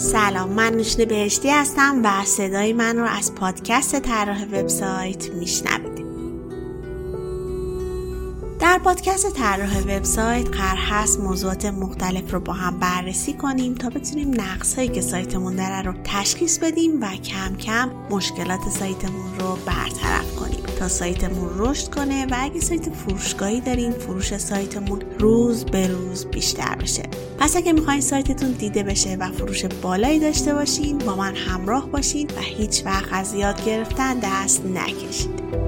سلام من نوشین بهشتی هستم و صدای من رو از پادکست طراح وبسایت میشنوید. در پادکست طراح وبسایت قرار هست موضوعات مختلف رو با هم بررسی کنیم تا بتونیم نقص هایی که سایتمون داره رو تشخیص بدیم و کم کم مشکلات سایتمون رو برطرف کنیم. سایتمون رشد کنه و اگه سایت فروشگاهی داریم فروش سایتمون روز به روز بیشتر بشه. پس اگه می‌خواین سایتتون دیده بشه و فروش بالایی داشته باشین با من همراه باشین و هیچ وقت از یاد گرفتن دست نکشید.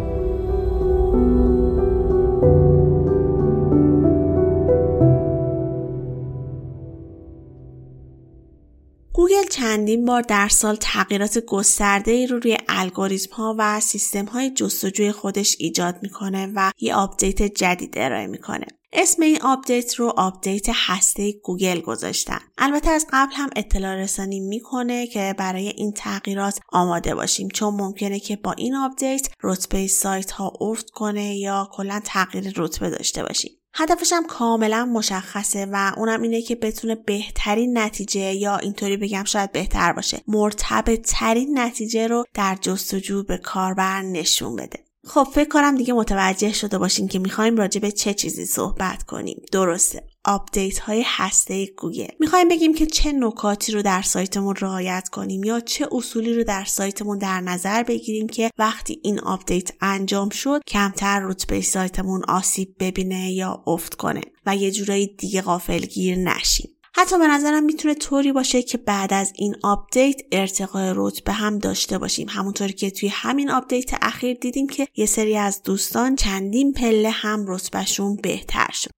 چندین بار در سال تغییرات گسترده ای رو روی الگوریتم ها و سیستم های جستجوی خودش ایجاد می‌کنه و یه آپدیت جدید ارائه می‌کنه. اسم این آپدیت رو آپدیت هسته گوگل گذاشتن. البته از قبل هم اطلاع رسانی می‌کنه که برای این تغییرات آماده باشیم چون ممکنه که با این آپدیت رتبه سایت ها افت کنه یا کلا تغییر رتبه داشته باشیم. هدفش هم کاملا مشخصه و اونم اینه که بتونه بهترین نتیجه یا اینطوری بگم شاید بهتر باشه مرتبط ترین نتیجه رو در جستجو به کاربر نشون بده. خب فکر کنم دیگه متوجه شده باشین که می‌خوایم راجع به چه چیزی صحبت کنیم. درسته. آپدیت های هسته گوگل. می‌خوایم بگیم که چه نکاتی رو در سایتمون رعایت کنیم یا چه اصولی رو در سایتمون در نظر بگیریم که وقتی این آپدیت انجام شد کمتر رتبه سایتمون آسیب ببینه یا افت کنه و یه جورایی دیگه غافلگیر نشیم. حتی به نظرم می‌تونه طوری باشه که بعد از این آپدیت ارتقای رتبه هم داشته باشیم. همونطوری که توی همین آپدیت اخیر دیدیم که یه سری از دوستان چندین پله هم رتبهشون بهتر شد.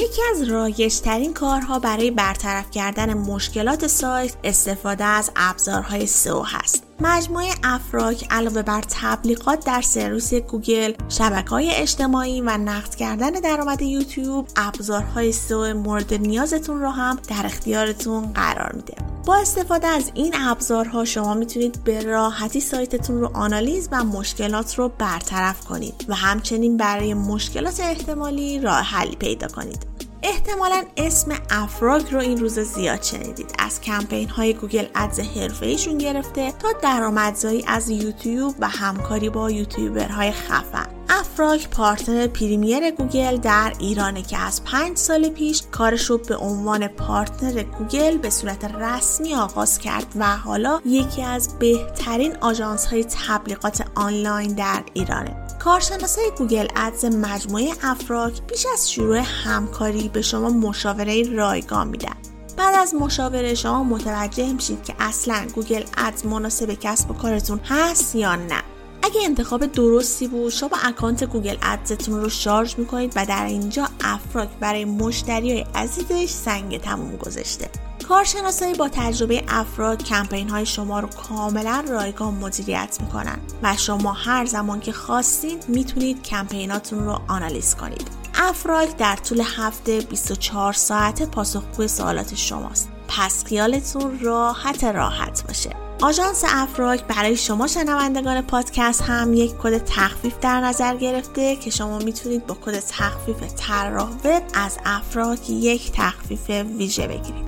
یکی از رایجترین کارها برای برطرف کردن مشکلات سایت استفاده از ابزارهای سئو هست. مجموعه افراک علاوه بر تبلیغات در سرویس گوگل، شبکه های اجتماعی و نقد کردن درآمد یوتیوب، ابزارهای سئو مورد نیازتون رو هم در اختیارتون قرار میده. با استفاده از این ابزارها شما می‌تونید به راحتی سایتتون رو آنالیز و مشکلات رو برطرف کنید و همچنین برای مشکلات احتمالی راه حلی پیدا کنید. احتمالا اسم افراک رو این روزا زیاد شنیدید از کمپین های گوگل ادزشون گرفته تا درآمدزایی از یوتیوب و همکاری با یوتیوبرهای خفن افراک partner premier گوگل در ایرانه که از پنج سال پیش کارش رو به عنوان partner گوگل به صورت رسمی آغاز کرد و حالا یکی از بهترین آژانس های تبلیغات آنلاین در ایرانه. کارشناسای گوگل ادز مجموعه افراک پیش از شروع همکاری به شما مشاوره رایگان میدن. بعد از مشاوره شما متوجه میشید که اصلا گوگل ادز مناسب کسب و کارتون هست یا نه. اگه انتخاب درستی بود شما اکانت گوگل ادزتون رو شارژ می‌کنید و در اینجا افراک برای مشتری های عزیزش سنگ تموم گذاشته. کارشناسای با تجربه افراک کمپین های شما رو کاملا رایگان مدیریت می‌کنن و شما هر زمان که خواستید می‌تونید کمپیناتون رو آنالیز کنید. افراک در طول هفته 24 ساعت پاسخگوی سوالات شماست. پس خیالتون راحت راحت باشه. آژانس افراک برای شما شنوندگان پادکست هم یک کد تخفیف در نظر گرفته که شما می‌تونید با کد تخفیف طراح وب از افراک یک تخفیف ویژه بگیرید.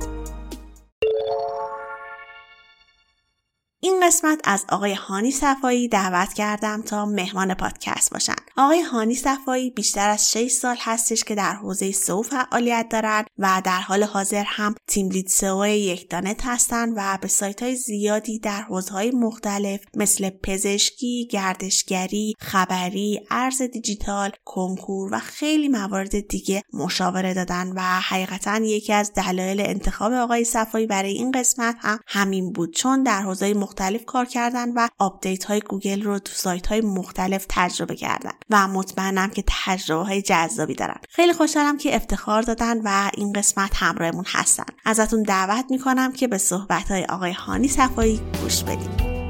این قسمت از آقای هانی صفایی دعوت کردم تا مهمان پادکست باشن. آقای هانی صفایی بیشتر از 6 سال هستش که در حوزه سئو فعالیت دارند و در حال حاضر هم team lead سئو یکتانت هستند و به سایت های زیادی در حوزه های مختلف مثل پزشکی، گردشگری، خبری، ارز دیجیتال، کنکور و خیلی موارد دیگه مشاوره دادن و حقیقتا یکی از دلایل انتخاب آقای صفایی برای این قسمت هم همین بود چون در حوزه مختلف کار کردن و آپدیت های گوگل رو تو سایت های مختلف تجربه کردن و مطمئنم که تجربه های جذابی دارن. خیلی خوشحالم که افتخار دادن و این قسمت همراهمون هستن. ازتون دعوت می‌کنم که به صحبت های آقای هانی صفایی گوش بدیم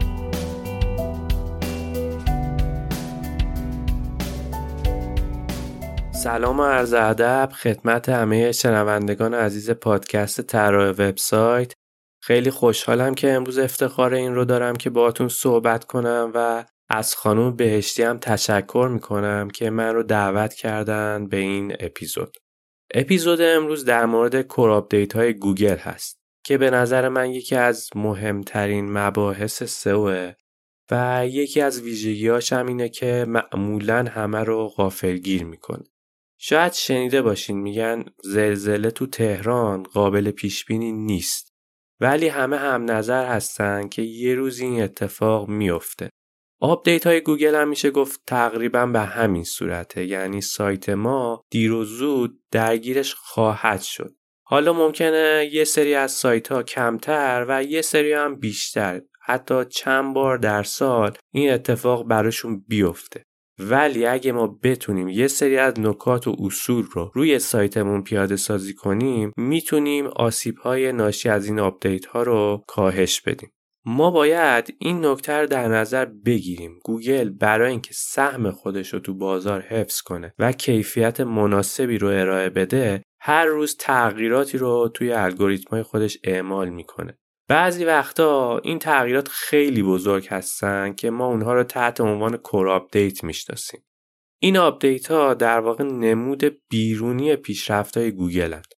سلام و عرض ادب خدمت همه شنوندگان عزیز پادکست طراح وبسایت. خیلی خوشحالم که امروز افتخار این رو دارم که باهاتون صحبت کنم و از خانم بهشتی هم تشکر می‌کنم که من رو دعوت کردن به این اپیزود. اپیزود امروز در مورد کور های گوگل هست که به نظر من یکی از مهمترین مباحث سئو و یکی از ویژگیهاش هم اینه که معمولا همه رو غافلگیر می‌کنه. شاید شنیده باشین میگن زلزله تو تهران قابل پیش بینی نیست ولی همه هم نظر هستن که یه روز این اتفاق میفته. آپدیت های گوگل هم میشه گفت تقریبا به همین صورته یعنی سایت ما دیر و زود درگیرش خواهد شد. حالا ممکنه یه سری از سایت ها کمتر و یه سری هم بیشتر حتی چند بار در سال این اتفاق براشون بیفته. ولی اگه ما بتونیم یه سری از نکات و اصول رو روی سایتمون پیاده سازی کنیم می‌تونیم آسیب های ناشی از این آپدیت ها رو کاهش بدیم. ما باید این نکته رو در نظر بگیریم گوگل برای اینکه سهم خودش رو تو بازار حفظ کنه و کیفیت مناسبی رو ارائه بده هر روز تغییراتی رو توی الگوریتم خودش اعمال می‌کنه بعضی وقتا این تغییرات خیلی بزرگ هستن که ما اونها رو تحت عنوان core update می‌شناسیم. این آپدیت ها در واقع نمود بیرونی پیشرفت های گوگل هست.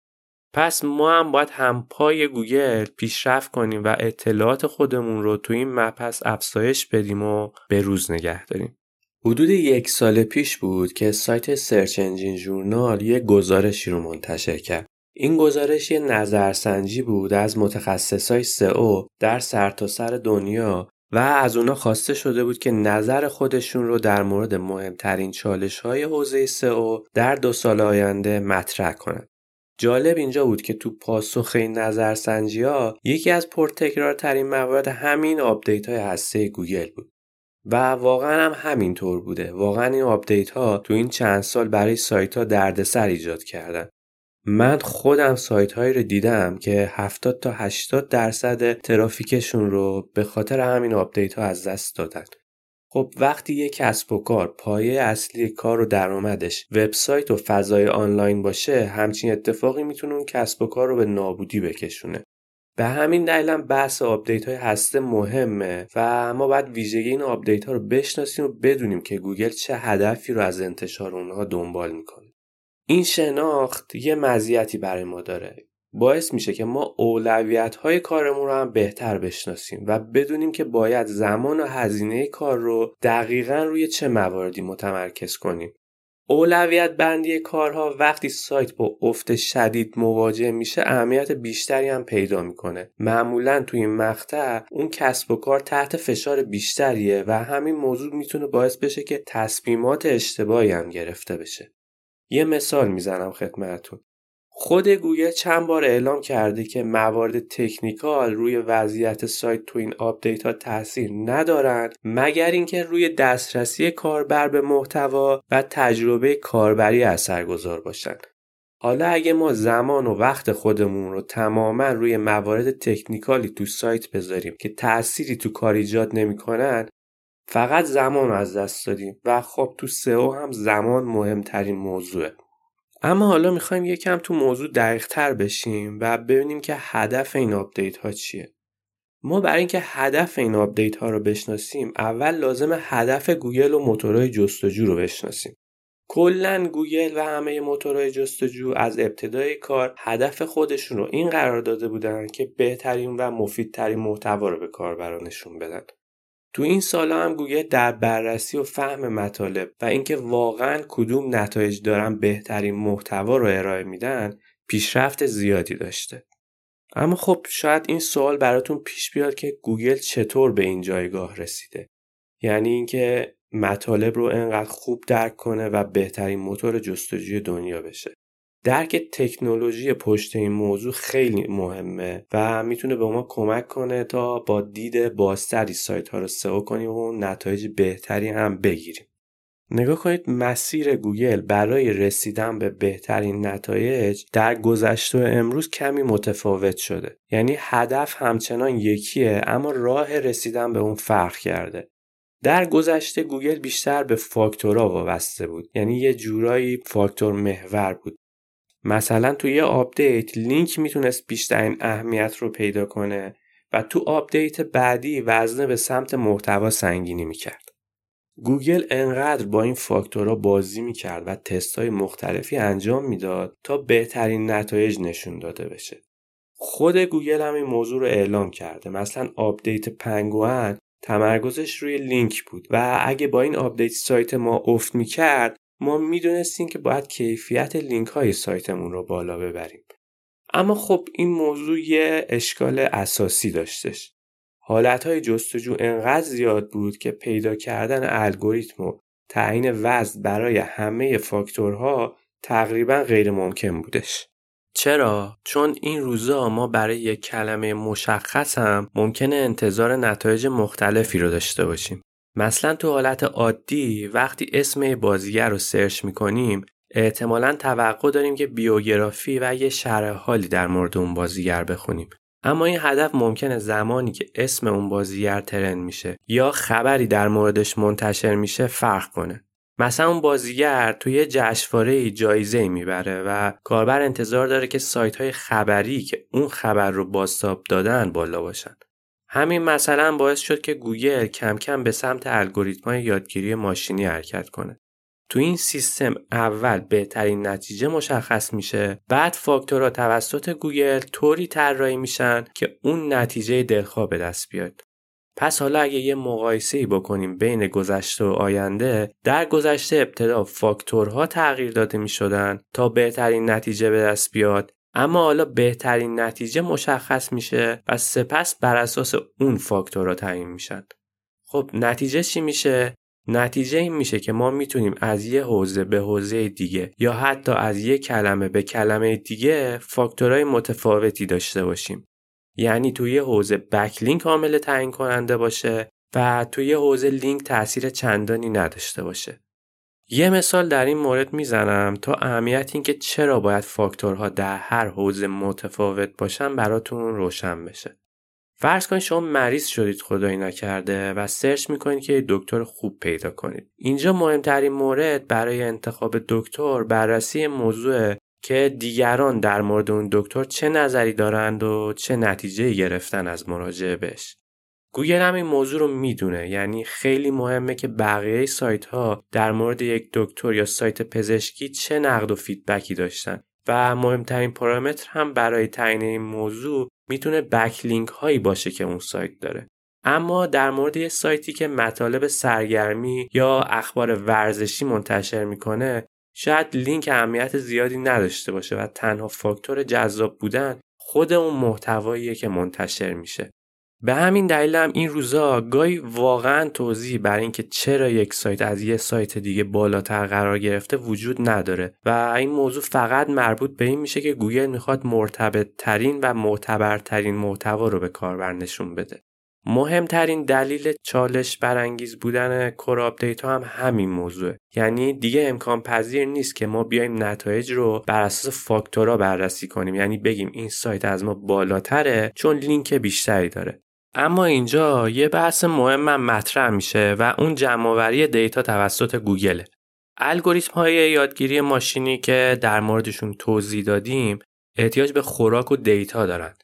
پس ما هم باید همپای گوگل پیشرفت کنیم و اطلاعات خودمون رو تو این مبحث افزایش بدیم و به روز نگه داریم. حدود یک سال پیش بود که سایت Search Engine Journal یک گزارشی رو منتشر کرد این گزارش یه نظرسنجی بود از متخصصای سئو در سرتاسر سر دنیا و از اونا خواسته شده بود که نظر خودشون رو در مورد مهمترین چالش های حوزه سئو در دو سال آینده مطرح کنند. جالب اینجا بود که تو پاسخ این نظرسنجی ها یکی از پرتکرارترین موارد همین آپدیت های هسته گوگل بود. و واقعا هم همینطور بوده. واقعا این آپدیت ها تو این چند سال برای سایت ها دردسر ایجاد کردن. من خودم سایت هایی رو دیدم که 70 تا 80 درصد ترافیکشون رو به خاطر همین آپدیت ها از دست دادن. خب وقتی یک کسب و کار پایه اصلی کار و درآمدش وبسایت و فضای آنلاین باشه همچین اتفاقی می‌تونه اون کسب و کار رو به نابودی بکشونه. به همین دلیلم بحث آپدیت های هسته مهمه و ما باید ویژگی این آپدیت ها رو بشناسیم و بدونیم که گوگل چه هدفی رو از انتشار اونها دنبال می‌کنه. این شناخت یه مزیتی برای ما داره. باعث میشه که ما اولویت های کارمون رو هم بهتر بشناسیم و بدونیم که باید زمان و هزینه کار رو دقیقا روی چه مواردی متمرکز کنیم. اولویت بندی کارها وقتی سایت با افت شدید مواجه میشه اهمیت بیشتری هم پیدا می‌کنه. معمولا توی این مقطع اون کسب و کار تحت فشار بیشتریه و همین موضوع می‌تونه باعث بشه که تصمیمات اشتباهی هم گرفته بشه. یه مثال می‌زنم خدمتتون. خود گوگل چند بار اعلام کرده که موارد technical روی وضعیت سایت تو این آپدیت ها تاثیر ندارند مگر اینکه روی دسترسی کاربر به محتوا و تجربه کاربری اثرگذار باشند. حالا اگه ما زمان و وقت خودمون رو تماما روی موارد technical ی تو سایت بذاریم که تأثیری تو کار ایجاد نمی‌کنن فقط زمان از دست دادیم و خب تو سئو هم زمان مهمترین موضوعه. اما حالا می‌خوایم یکم تو موضوع دقیق تر بشیم و ببینیم که هدف این آپدیت ها چیه. ما برای اینکه هدف این آپدیت ها رو بشناسیم اول لازمه هدف گوگل و موتورهای جستجو رو بشناسیم. کلا گوگل و همه موتورهای جستجو از ابتدای کار هدف خودشون رو این قرار داده بودن که بهترین و مفیدترین محتوا رو به کاربرانشون بدن. تو این سالا هم گوگل در بررسی و فهم مطالب و اینکه واقعا کدوم نتایج دارن بهترین محتوا رو ارائه میدن پیشرفت زیادی داشته. اما خب شاید این سوال براتون پیش بیاد که گوگل چطور به این جایگاه رسیده. یعنی اینکه مطالب رو انقدر خوب درک کنه و بهترین موتور جستجوی دنیا بشه. درک تکنولوژی پشت این موضوع خیلی مهمه و می‌تونه به ما کمک کنه تا با دید بازتری سایت ها رو سئو کنیم و نتایج بهتری هم بگیریم. نگاه کنید مسیر گوگل برای رسیدن به بهترین نتایج در گذشته و امروز کمی متفاوت شده. یعنی هدف همچنان یکیه اما راه رسیدن به اون فرق کرده. در گذشته گوگل بیشتر به فاکتورها وابسته بود. یعنی یه جورایی فاکتور محور بود. مثلا تو یه آپدیت لینک می‌تونست بیشترین اهمیت رو پیدا کنه و تو آپدیت بعدی وزنه به سمت محتوا سنگینی می‌کرد. گوگل انقدر با این فاکتورها بازی می‌کرد و تست های مختلفی انجام می‌داد تا بهترین نتایج نشون داده بشه. خود گوگل هم این موضوع رو اعلام کرده. مثلا آپدیت پنگوئن تمرکزش روی لینک بود و اگه با این آپدیت سایت ما افت می‌کرد ما می‌دونستیم که باید کیفیت لینک های سایتمون رو بالا ببریم اما خب این موضوع یه اشکال اساسی داشتش حالت های جستجو انقدر زیاد بود که پیدا کردن الگوریتم و تعیین وزن برای همه فاکتورها تقریبا غیر ممکن بودش چرا؟ چون این روزا ما برای یک کلمه مشخص هم ممکنه انتظار نتایج مختلفی رو داشته باشیم. مثلا تو حالت عادی وقتی اسم بازیگر رو سرچ می‌کنیم احتمالا توقع داریم که بیوگرافی و یه شرح حالی در مورد اون بازیگر بخونیم. اما این هدف ممکنه زمانی که اسم اون بازیگر trend میشه یا خبری در موردش منتشر میشه فرق کنه. مثلا اون بازیگر توی جشنواره جایزه می‌بره و کاربر انتظار داره که سایت های خبری که اون خبر رو بازتاب دادن بالا باشن همین مثلا باعث شد که گوگل کم کم به سمت الگوریتم یادگیری ماشینی حرکت کنه. تو این سیستم اول بهترین نتیجه مشخص میشه. بعد فاکتورها توسط گوگل طوری طراحی میشن که اون نتیجه دلخواه به دست بیاد. پس حالا اگه یه مقایسه ای بکنیم بین گذشته و آینده در گذشته ابتدا فاکتورها تغییر داده می شدن تا بهترین نتیجه به دست بیاد. اما حالا بهترین نتیجه مشخص میشه و سپس بر اساس اون فاکتورها تعیین میشن. خب نتیجه چی میشه؟ نتیجه این میشه که ما می‌تونیم از یه حوزه به حوزه دیگه یا حتی از یه کلمه به کلمه دیگه فاکتورهای متفاوتی داشته باشیم. یعنی توی حوزه بکلینک عامل تعیین کننده باشه و توی حوزه لینک تاثیر چندانی نداشته باشه. یه مثال در این مورد می‌زنم تا اهمیت این که چرا باید فاکتورها در هر حوزه متفاوت باشن براتون روشن بشه. فرض کنید شما مریض شدید خدایی نکرده و سرچ می‌کنید که دکتر خوب پیدا کنید. اینجا مهمترین مورد برای انتخاب دکتر بررسی موضوع که دیگران در مورد اون دکتر چه نظری دارند و چه نتیجه گرفتن از مراجعه بهش گوگل هم این موضوع رو می‌دونه. یعنی خیلی مهمه که بقیه سایت ها در مورد یک دکتر یا سایت پزشکی چه نقد و feedback ی داشتن. و مهمترین پارامتر هم برای تعیین این موضوع می‌تونه backlink هایی باشه که اون سایت داره. اما در مورد یه سایتی که مطالب سرگرمی یا اخبار ورزشی منتشر می‌کنه شاید لینک اهمیت زیادی نداشته باشه و تنها فاکتور جذاب بودن خود اون محتواییه که منتشر میشه. به همین دلیل هم این روزا گاهی واقعا توضیحی بر اینکه چرا یک سایت از یه سایت دیگه بالاتر قرار گرفته وجود نداره. و این موضوع فقط مربوط به این میشه که گوگل می‌خواد مرتبط ترین و معتبرترین محتوا رو به کاربر نشون بده. مهمترین دلیل چالش برانگیز بودن core update ها هم همین موضوعه. یعنی دیگه امکان پذیر نیست که ما بیایم نتایج رو بر اساس فاکتورها بررسی کنیم. یعنی بگیم این سایت از ما بالاتره چون لینک بیشتری داره. اما اینجا یه بحث مهمم مطرح میشه و اون جمع‌آوری دیتا توسط گوگله الگوریتم های یادگیری ماشینی که در موردشون توضیح دادیم احتیاج به خوراک و دیتا دارند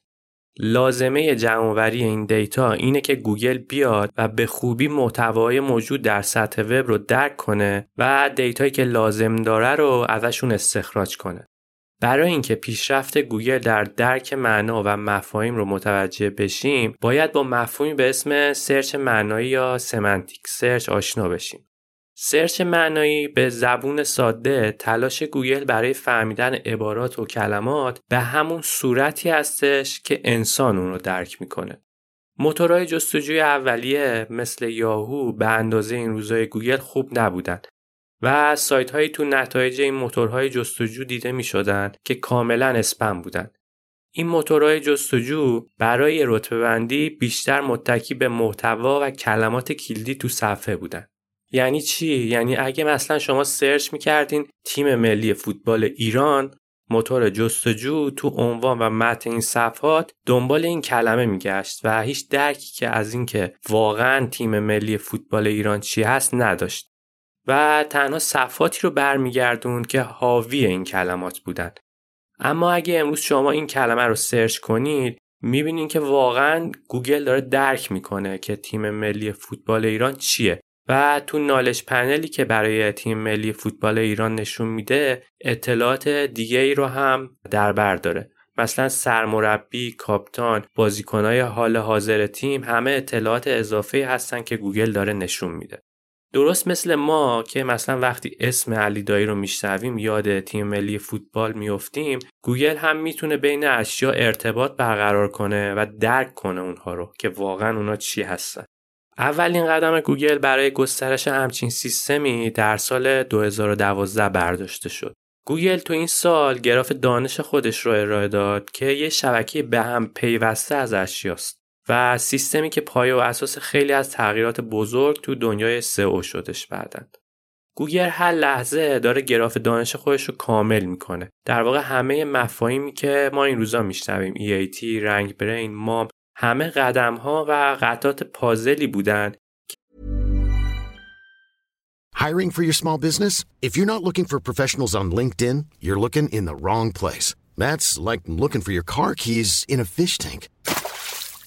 لازمه جمع‌آوری این دیتا اینه که گوگل بیاد و به خوبی محتوای موجود در سطح وب رو درک کنه و دیتایی که لازم داره رو ازشون استخراج کنه. برای اینکه پیشرفت گوگل در درک معنا و مفاهیم رو متوجه بشیم باید با مفهومی به اسم search معنایی یا semantic search آشنا بشیم. search معنایی به زبون ساده تلاش گوگل برای فهمیدن عبارات و کلمات به همون صورتی هستش که انسان اون رو درک می‌کنه. موتورهای جستجوی اولیه مثل یاهو به اندازه این روزای گوگل خوب نبودن. و سایت هایی تو نتایج این موتورهای جستجو دیده می شدن که کاملا اسپم بودن. این موتورهای جستجو برای رتبه بندی بیشتر متکی به محتوا و کلمات کلیدی تو صفحه بودن. یعنی چی؟ یعنی اگه مثلا شما search می‌کردین تیم ملی فوتبال ایران موتور جستجو تو عنوان و متن این صفحات دنبال این کلمه میگشت و هیچ درکی که از اینکه واقعا تیم ملی فوتبال ایران چی هست نداشت. و تنها صفحاتی رو برمیگردوند که حاوی این کلمات بودن. اما اگه امروز شما این کلمه رو search کنید می‌بینین که واقعا گوگل داره درک می‌کنه که تیم ملی فوتبال ایران چیه. و تو knowledge panel ی که برای تیم ملی فوتبال ایران نشون میده اطلاعات دیگه ای رو هم در بر داره. مثلا سرمربی، کاپتان، بازیکنهای حال حاضر تیم همه اطلاعات اضافه هستن که گوگل داره نشون میده. درست مثل ما که مثلا وقتی اسم علی دایی رو میشنویم یاد تیم ملی فوتبال میفتیم گوگل هم می‌تونه بین اشیا ارتباط برقرار کنه و درک کنه اونها رو که واقعا اونا چی هستن. اولین قدم گوگل برای گسترش همچین سیستمی در سال 2012 برداشته شد. گوگل تو این سال گراف دانش خودش رو ارائه داد که یه شبکه به هم پیوسته از اشیاست. و سیستمی که پایه و اساس خیلی از تغییرات بزرگ تو دنیای سئو شدش بعدا. گوگل هر لحظه داره گراف دانش خودش رو کامل می‌کنه. در واقع همه مفاهیمی که ما این روزا میشنویم EAT، RankBrain، MUM همه قدم ها و قطعات پازلی بودن Hiring for your small business? If you're not looking for professionals on LinkedIn, you're looking in the wrong place. That's like looking for your car keys in a fish tank.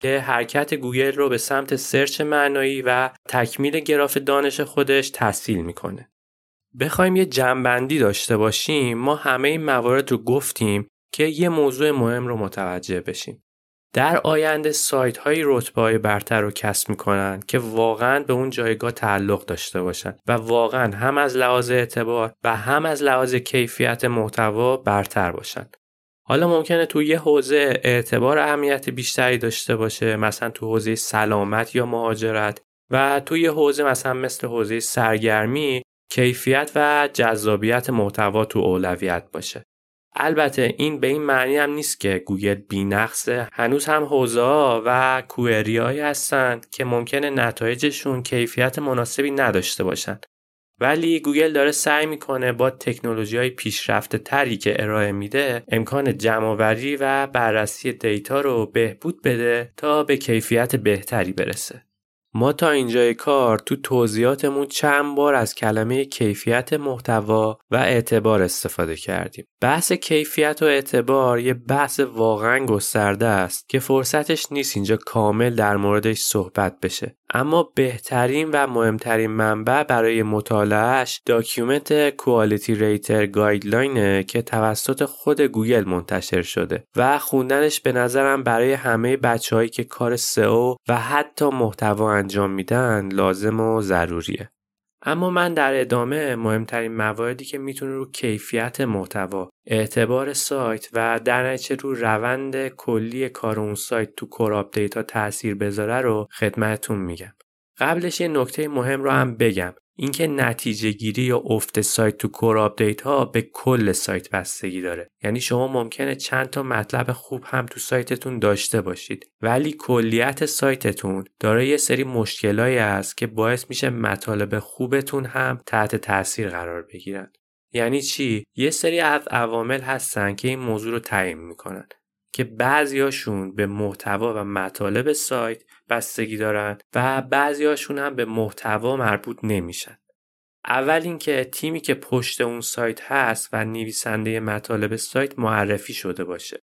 که حرکت گوگل رو به سمت search معنایی و تکمیل گراف دانش خودش تسهیل می‌کنه. بخوایم یه جمع‌بندی داشته باشیم ما همه این موارد رو گفتیم که یه موضوع مهم رو متوجه بشیم. در آینده سایت هایی رتبه های برتر رو کسب می‌کنن که واقعا به اون جایگاه تعلق داشته باشن و واقعا هم از لحاظ اعتبار و هم از لحاظ کیفیت محتوا برتر باشن. حالا ممکنه تو یه حوزه اعتبار اهمیت بیشتری داشته باشه مثلا تو حوزه سلامت یا مهاجرت و تو یه حوزه مثلا مثل حوزه سرگرمی کیفیت و جذابیت محتوا تو اولویت باشه. البته این به این معنی هم نیست که گوگل بینقصه هنوز هم حوزه و query هستن که ممکنه نتایجشون کیفیت مناسبی نداشته باشن. ولی گوگل داره سعی می‌کنه با تکنولوژی های پیشرفته تری که ارائه میده امکان جمعآوری و بررسی data رو بهبود بده تا به کیفیت بهتری برسه. ما تا اینجای کار تو توضیحاتمون چند بار از کلمه کیفیت محتوا و اعتبار استفاده کردیم. بحث کیفیت و اعتبار یه بحث واقعا گسترده است که فرصتش نیست اینجا کامل در موردش صحبت بشه. اما بهترین و مهمترین منبع برای مطالعهش document quality rater guideline ه که توسط خود گوگل منتشر شده و خوندنش به نظرم برای همه بچههایی که کار سئو و حتی محتوا انجام میدن لازم و ضروریه. اما من در ادامه مهمترین مواردی که می‌تونه رو کیفیت محتوا، اعتبار سایت و در نتیجه رو روند کلی کار اون سایت تو core update ها تاثیر بذاره رو خدمتتون میگم. قبلش یه نکته مهم رو هم بگم اینکه نتیجه گیری یا افت سایت تو core update ها به کل سایت بستگی داره. یعنی شما ممکنه چند تا مطلب خوب هم تو سایتتون داشته باشید ولی کلیت سایتتون داره یه سری مشکلاتی است که باعث میشه مطالب خوبتون هم تحت تاثیر قرار بگیرن. یعنی چی؟ یه سری از عوامل هستن که این موضوع رو تعیین می‌کنن که بعضیاشون به محتوا و مطالب سایت بستگی دارن و بعضیاشون هم به محتوا مربوط نمیشن. اول اینکه تیمی که پشت اون سایت هست و نویسنده مطالب سایت معرفی شده باشه.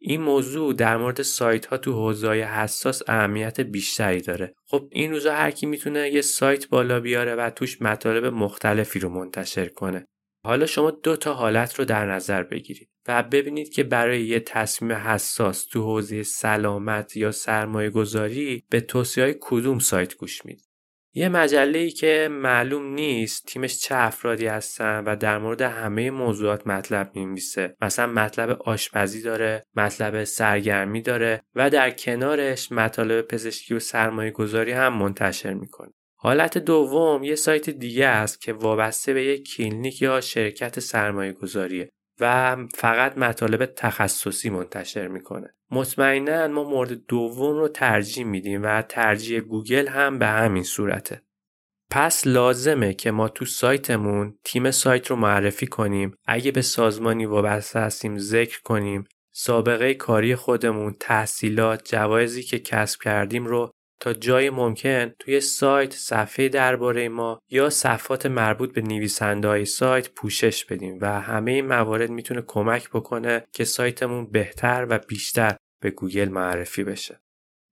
این موضوع در مورد سایت ها تو حوزه‌های حساس اهمیت بیشتری داره. خب این روزا هر کی می‌تونه یه سایت بالا بیاره و توش مطالب مختلفی رو منتشر کنه. حالا شما دو تا حالت رو در نظر بگیرید و ببینید که برای یه تصمیم حساس تو حوزه سلامت یا سرمایه گذاری به توصیه های کدوم سایت گوش می‌دید. یه مجله ای که معلوم نیست تیمش چه افرادی هستن و در مورد همه موضوعات مطلب میمیسه مثلا مطلب آشپزی داره مطلب سرگرمی داره و در کنارش مطالب پزشکی و سرمایه گذاری هم منتشر می‌کنه حالت دوم یه سایت دیگه است که وابسته به یک کلینیک یا شرکت سرمایه گذاریه و فقط مطالب تخصصی منتشر می‌کنه. مطمئنا ما مورد دوم رو ترجیح میدیم و ترجیح گوگل هم به همین صورته. پس لازمه که ما تو سایتمون تیم سایت رو معرفی کنیم. اگه به سازمانی وابسته هستیم ذکر کنیم. سابقه کاری خودمون تحصیلات جوایزی که کسب کردیم رو تا جای ممکن توی سایت صفحه درباره ما یا صفحات مربوط به نویسنده های سایت پوشش بدیم و همه این موارد می‌تونه کمک بکنه که سایتمون بهتر و بیشتر به گوگل معرفی بشه.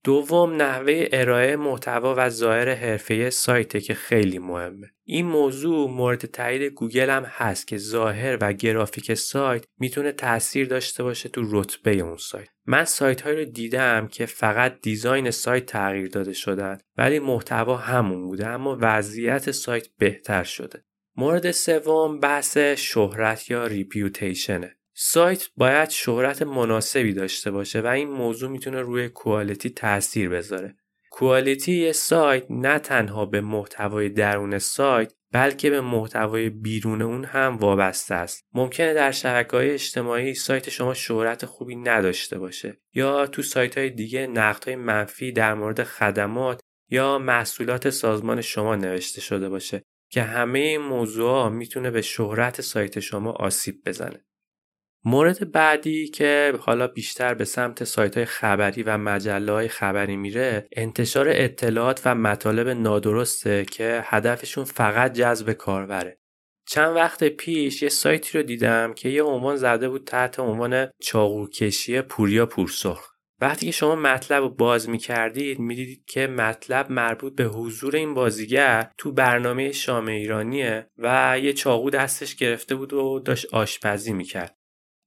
دوم نحوه ارائه محتوا و ظاهر حرفه‌ای سایت که خیلی مهمه. این موضوع مورد تایید گوگل هم هست که ظاهر و گرافیک سایت می‌تونه تاثیر داشته باشه تو رتبه اون سایت. من سایت هایی رو دیدم که فقط design سایت تغییر داده شدن ولی محتوا همون بوده اما وضعیت سایت بهتر شده. مورد سوم بحث شهرت یا ریپیوتیشنه. سایت باید شهرت مناسبی داشته باشه و این موضوع می‌تونه روی کوالیتی تاثیر بذاره. کوالیتی سایت نه تنها به محتوای درون سایت بلکه به محتوای بیرون اون هم وابسته است. ممکنه در شبکه های اجتماعی سایت شما شهرت خوبی نداشته باشه یا تو سایت های دیگه نقد های منفی در مورد خدمات یا محصولات سازمان شما نوشته شده باشه که همه این موضوع می‌تونه به شهرت سایت شما آسیب بزنه. مورد بعدی که حالا بیشتر به سمت سایت های خبری و مجله های خبری میره انتشار اطلاعات و مطالب نادرسته که هدفشون فقط جذب کاربره چند وقت پیش یه سایتی رو دیدم که یه عنوان زده بود تحت عنوان چاقوکشی پوریا پورسرخ وقتی که شما مطلب رو باز می کردید می دیدید که مطلب مربوط به حضور این بازیگر تو برنامه شام ایرانیه و یه چاقو دستش گرفته بود و داشت آشپزی می کرد.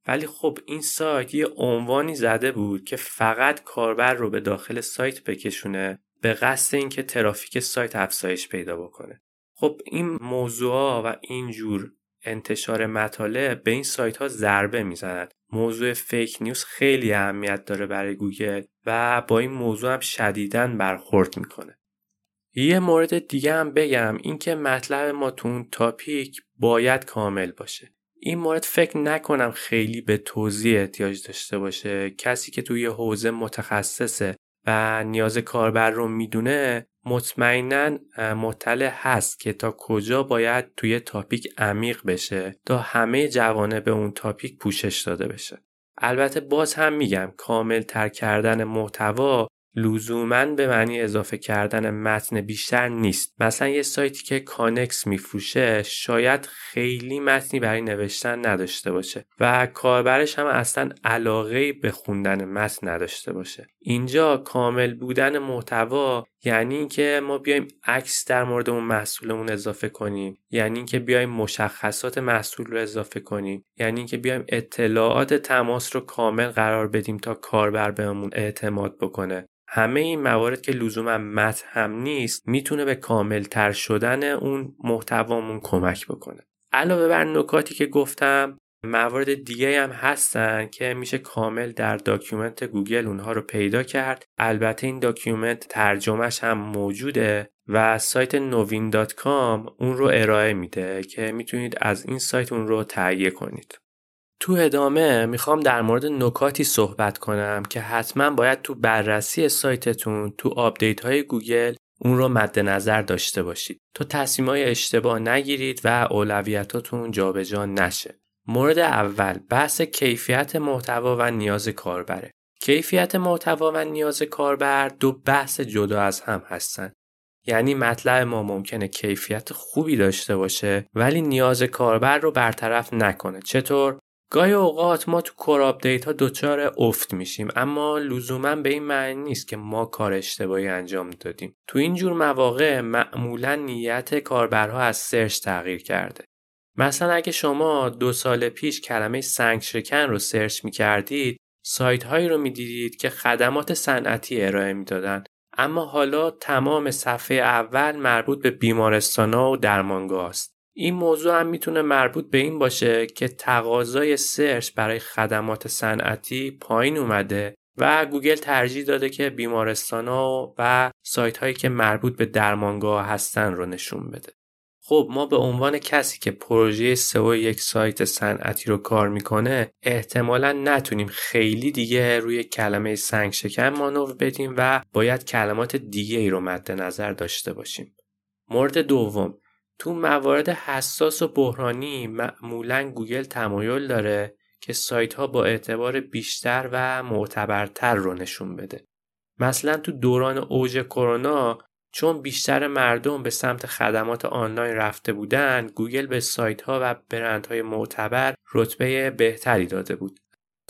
ولی خب این سایت یه عنوانی زده بود که فقط کاربر رو به داخل سایت بکشونه به قصد اینکه ترافیک سایت افزایش پیدا بکنه. خب این موضوع و اینجور انتشار مطالب به این سایت ها ضربه می‌زند. موضوع fake news خیلی اهمیت داره برای گوگل و با این موضوع هم شدیداً برخورد می‌کنه. یه مورد دیگه هم بگم اینکه مطلب ما تو اون تاپیک باید کامل باشه. این مورد فکر نکنم خیلی به توضیح احتیاج داشته باشه. کسی که توی حوزه متخصصه و نیاز کاربر رو می‌دونه مطمئنا مطلع هست که تا کجا باید توی تاپیک عمیق بشه تا همه جوانه به اون تاپیک پوشش داده بشه. البته باز هم میگم کامل تر کردن محتوا لزوما به معنی اضافه کردن متن بیشتر نیست. مثلا یه سایتی که کانکس میفروشه شاید خیلی متنی برای نوشتن نداشته باشه و کاربرش هم اصلا علاقه به خوندن متن نداشته باشه. اینجا کامل بودن محتوا یعنی اینکه ما بیایم عکس در مورد اون محصولمون اضافه کنیم. یعنی اینکه بیایم مشخصات محصول رو اضافه کنیم. یعنی اینکه بیایم اطلاعات تماس رو کامل قرار بدیم تا کاربر بهمون اعتماد بکنه. همه این موارد که لزوما متن هم نیست می‌تونه به کامل تر شدن اون محتوامون کمک بکنه. علاوه بر نکاتی که گفتم موارد دیگه هم هستن که میشه کامل در document گوگل اونها رو پیدا کرد. البته این document ترجمهش هم موجوده و سایت نوین dot com اون رو ارائه میده که می‌تونید از این سایت اون رو تهیه کنید. تو ادامه می‌خوام در مورد نکاتی صحبت کنم که حتما باید تو بررسی سایتتون تو update های گوگل اون رو مد نظر داشته باشید. تا تصمیم های اشتباه نگیرید و اولویتاتون جابجا نشه. مورد اول بحث کیفیت محتوا و نیاز کاربره. کیفیت محتوا و نیاز کاربر دو بحث جدا از هم هستند یعنی مطلب ما ممکنه کیفیت خوبی داشته باشه ولی نیاز کاربر رو برطرف نکنه. چطور؟ گاهی اوقات ما تو core update ها دچار افت میشیم اما لزوما به این معنی نیست که ما کار اشتباهی انجام دادیم. تو این جور مواقع معمولا نیت کاربرها از search تغییر کرده. مثلا اگه شما دو سال پیش کلمه سنگ شکن رو search می کردید سایت هایی رو می دیدید که خدمات صنعتی ارائه می‌دادند اما حالا تمام صفحه اول مربوط به بیمارستان ها و درمانگاه است. این موضوع هم می‌تونه مربوط به این باشه که تقاضای search برای خدمات صنعتی پایین اومده و گوگل ترجیح داده که بیمارستان ها و سایت هایی که مربوط به درمانگاه هستن رو نشون بده. خب ما به عنوان کسی که پروژه سئو یک سایت صنعتی رو کار می‌کنه احتمالا نتونیم خیلی دیگه روی کلمه سنگ شکن مانور بدیم و باید کلمات دیگه ای رو مد نظر داشته باشیم. مورد دوم تو موارد حساس و بحرانی معمولا گوگل تمایل داره که سایت ها با اعتبار بیشتر و معتبرتر رو نشون بده. مثلا تو دوران اوج کرونا چون بیشتر مردم به سمت خدمات آنلاین رفته بودند گوگل به سایت ها و برندهای معتبر رتبه بهتری داده بود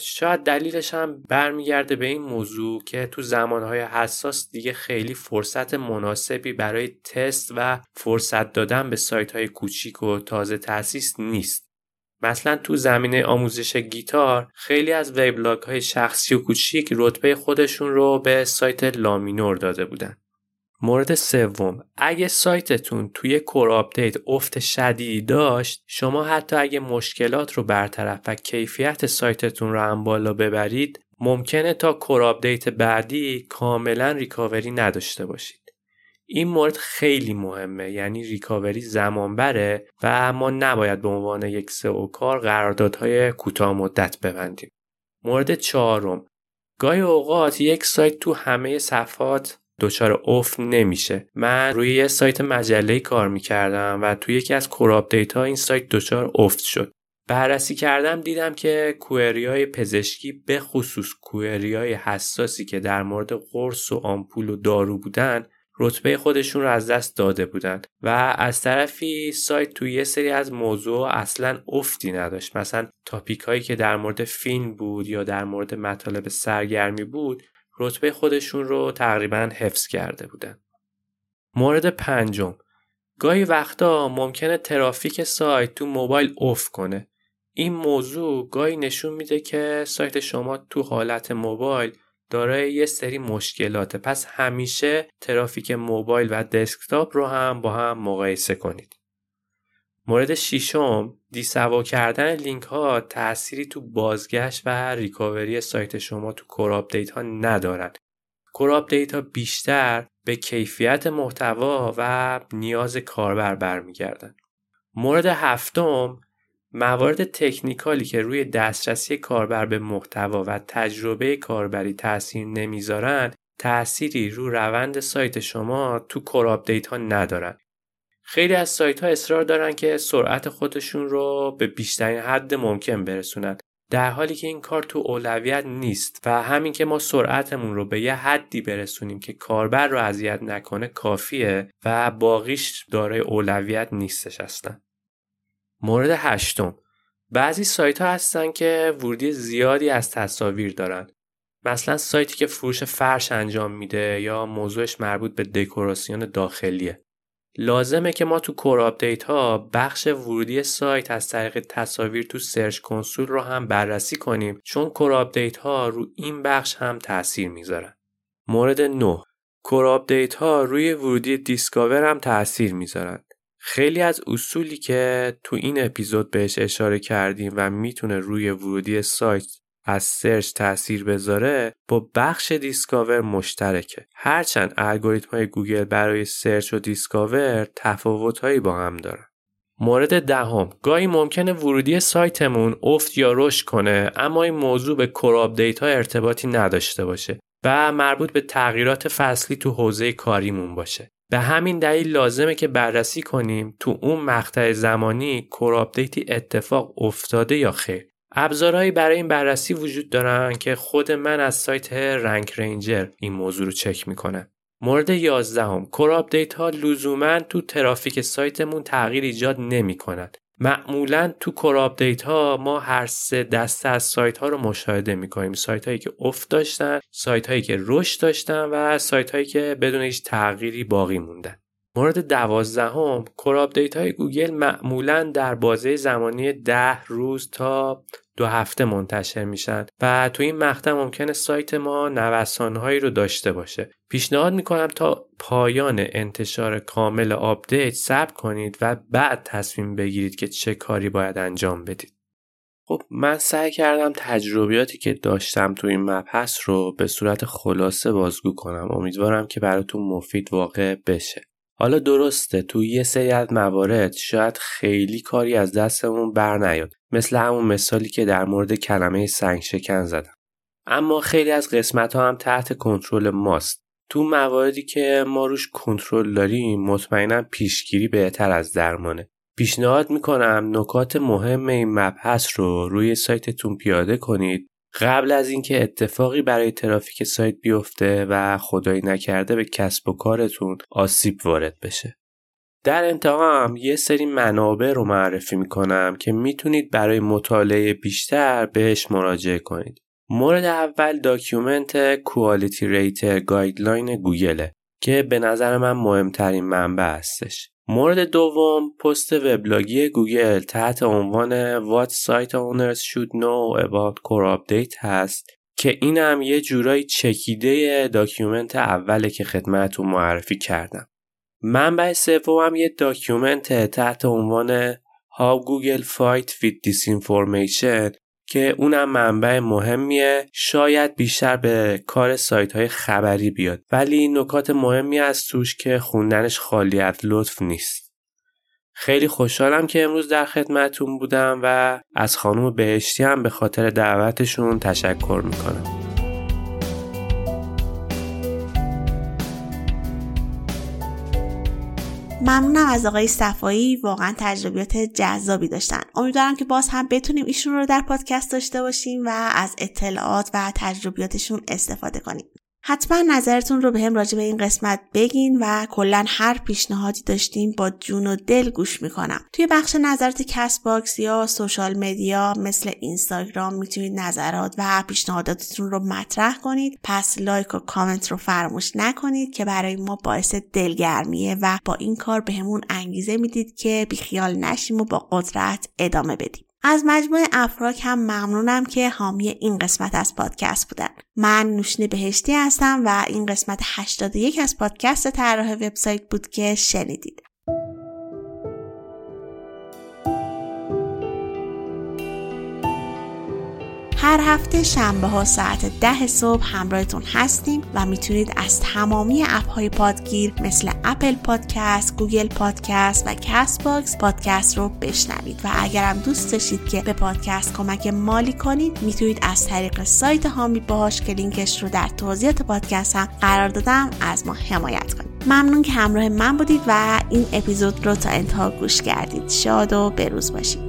شاید دلیلش هم برمیگرده به این موضوع که تو زمانهای حساس دیگه خیلی فرصت مناسبی برای تست و فرصت دادن به سایت های کوچیک و تازه تأسیس نیست. مثلا تو زمینه آموزش گیتار خیلی از وبلاگ های شخصی و کوچیک رتبه خودشون رو به سایت لامینور داده بودن. مورد سوم. اگه سایتتون توی core update افت شدیدی داشت شما حتی اگه مشکلات رو برطرف و کیفیت سایتتون رو هم بالا ببرید ممکنه تا core update بعدی کاملا recovery نداشته باشید. این مورد خیلی مهمه یعنی recovery زمان بره و ما نباید به عنوان یک SEO کار قراردادهای کوتاه مدت ببندیم. مورد چهارم. گاهی اوقات یک سایت تو همه صفحات دچار افت نمیشه. من روی یه سایت مجله کار می‌کردم و توی یکی از کور ها این سایت دچار افت شد. بررسی کردم دیدم که کوئری های پزشکی به خصوص کوئری های حساسی که در مورد قرص و آمپول و دارو بودن رتبه خودشون رو از دست داده بودن و از طرفی سایت توی یه سری از موضوع اصلا افتی نداشت. مثلا تاپیک هایی که در مورد فیلم بود یا در مورد مطالب سرگرمی بود رتبه خودشون رو تقریبا حفظ کرده بودن. مورد پنجم گاهی وقتا ممکنه ترافیک سایت تو موبایل اوف کنه. این موضوع گاهی نشون میده که سایت شما تو حالت موبایل دارای یه سری مشکلاته پس همیشه ترافیک موبایل و دسکتاپ رو هم با هم مقایسه کنید. مورد ششم دیسوا کردن لینک ها تأثیری تو بازگشت و recovery سایت شما تو core update ها ندارن. core update ها بیشتر به کیفیت محتوا و نیاز کاربر برمیگردن. مورد هفتم موارد technical ی که روی دسترسی کاربر به محتوا و تجربه کاربری تاثیر نمی‌ذارن تأثیری رو روند سایت شما تو core update ها ندارن خیلی از سایت ها اصرار دارن که سرعت خودشون رو به بیشترین حد ممکن برسونن. در حالی که این کار تو اولویت نیست و همین که ما سرعتمون رو به یه حدی برسونیم که کاربر رو اذیت نکنه کافیه و باقیش دارای اولویت نیستش هستن مورد هشتم. بعضی سایت ها هستن که ورودی زیادی از تصاویر دارن. مثلا سایتی که فروش فرش انجام میده یا موضوعش مربوط به دکوراسیون داخلیه. لازمه که ما تو core update ها بخش ورودی سایت از طریق تصاویر تو Search Console رو هم بررسی کنیم چون core update ها رو این بخش هم تاثیر می‌ذارن. مورد 9 core update ها روی ورودی Discover هم تاثیر می‌ذارن. خیلی از اصولی که تو این اپیزود بهش اشاره کردیم و می‌تونه روی ورودی سایت از search تاثیر بذاره با بخش Discover مشترکه. هرچند الگوریتم های گوگل برای search و Discover تفاوت هایی با هم دارن. مورد دهم گاهی ممکنه ورودی سایتمون افت یا رشد کنه اما این موضوع به core update ها ارتباطی نداشته باشه و مربوط به تغییرات فصلی تو حوزه کاریمون باشه. به همین دلیل لازمه که بررسی کنیم تو اون مقطع زمانی core update ی اتفاق افتاده یا خیر. ابزارهایی برای این بررسی وجود دارن که خود من از سایت Rank Ranger این موضوع رو چک می‌کنم. مورد 11 هم core update ها لزوما تو ترافیک سایتمون تغییر ایجاد نمی کند. معمولا تو core update ها ما هر سه دسته از سایت ها رو مشاهده می کنیم سایت هایی که افت داشتن سایت هایی که رشد داشتن و سایت هایی که بدون هیچ تغییری باقی موندن. مورد دوازدهم core update های گوگل معمولا در بازه زمانی ده روز تا دو هفته منتشر میشن و تو این مقطع ممکنه سایت ما نوسانهایی رو داشته باشه. پیشنهاد می‌کنم تا پایان انتشار کامل update صبر کنید و بعد تصمیم بگیرید که چه کاری باید انجام بدید. خب من سعی کردم تجربیاتی که داشتم تو این مبحث رو به صورت خلاصه بازگو کنم. امیدوارم که براتون مفید واقع بشه. حالا درسته تو یه سری از موارد شاید خیلی کاری از دستمون بر نیاد. مثل همون مثالی که در مورد کلمه سنگ شکن زدم. اما خیلی از قسمت ها هم تحت کنترل ماست. تو مواردی که ما روش کنترل داریم مطمئنا پیشگیری بهتر از درمانه. پیشنهاد می‌کنم نکات مهم این مبحث رو روی سایتتون پیاده کنید قبل از اینکه اتفاقی برای ترافیک سایت بیفته و خدایی نکرده به کسب و کارتون آسیب وارد بشه. در انتها هم یه سری منابع رو معرفی می‌کنم که می‌تونید برای مطالعه بیشتر بهش مراجعه کنید. مورد اول document Quality Rater Guideline گوگله که به نظر من مهمترین منبع هستش. مورد دوم پست وبلاگی گوگل تحت عنوان What Site Owners Should Know About Core Update هست که این هم یه جورایی چکیده document اوله که خدمتتون معرفی کردم. منبع سوم یه داکیومنت تحت عنوان How Google Fight with Disinformation که اونم منبع مهمیه. شاید بیشتر به کار سایت های خبری بیاد. ولی نکات مهمی از توش که خوندنش خالی از لطف نیست. خیلی خوشحالم که امروز در خدمتون بودم و از خانم بهشتی هم به خاطر دعوتشون تشکر می‌کنم. ممنونم از آقای صفایی واقعا تجربیات جذابی داشتن. امیدوارم که باز هم بتونیم ایشون رو در پادکست داشته باشیم و از اطلاعات و تجربیاتشون استفاده کنیم. حتما نظرتون رو بهم راجع به این قسمت بگین و کلا هر پیشنهادی داشتین با جون و دل گوش می‌کنم. توی بخش نظرات CastBox یا social media مثل اینستاگرام می‌تونید نظرات و پیشنهاداتتون رو مطرح کنید. پس لایک و کامنت رو فراموش نکنید که برای ما باعث دلگرمیه و با این کار بهمون انگیزه می‌دید که بیخیال نشیم و با قدرت ادامه بدیم. از مجموعه افراک هم ممنونم که حامی این قسمت از پادکست بودن. من نوشین بهشتی هستم و این قسمت 81 از پادکست طراح وبسایت بود که شنیدید. هر هفته شنبه ها ساعت ده صبح همراهتون هستیم و می‌تونید از تمامی app های پادگیر مثل Apple Podcast، Google Podcast و CastBox پادکست رو بشنوید. و اگرم دوست داشتید که به پادکست کمک مالی کنید می‌تونید از طریق سایت حامی باش که لینکش رو در توضیحات پادکست هم قرار دادم از ما حمایت کنید. ممنون که همراه من بودید و این اپیزود رو تا انتها گوش کردید. شاد و بروز باشید.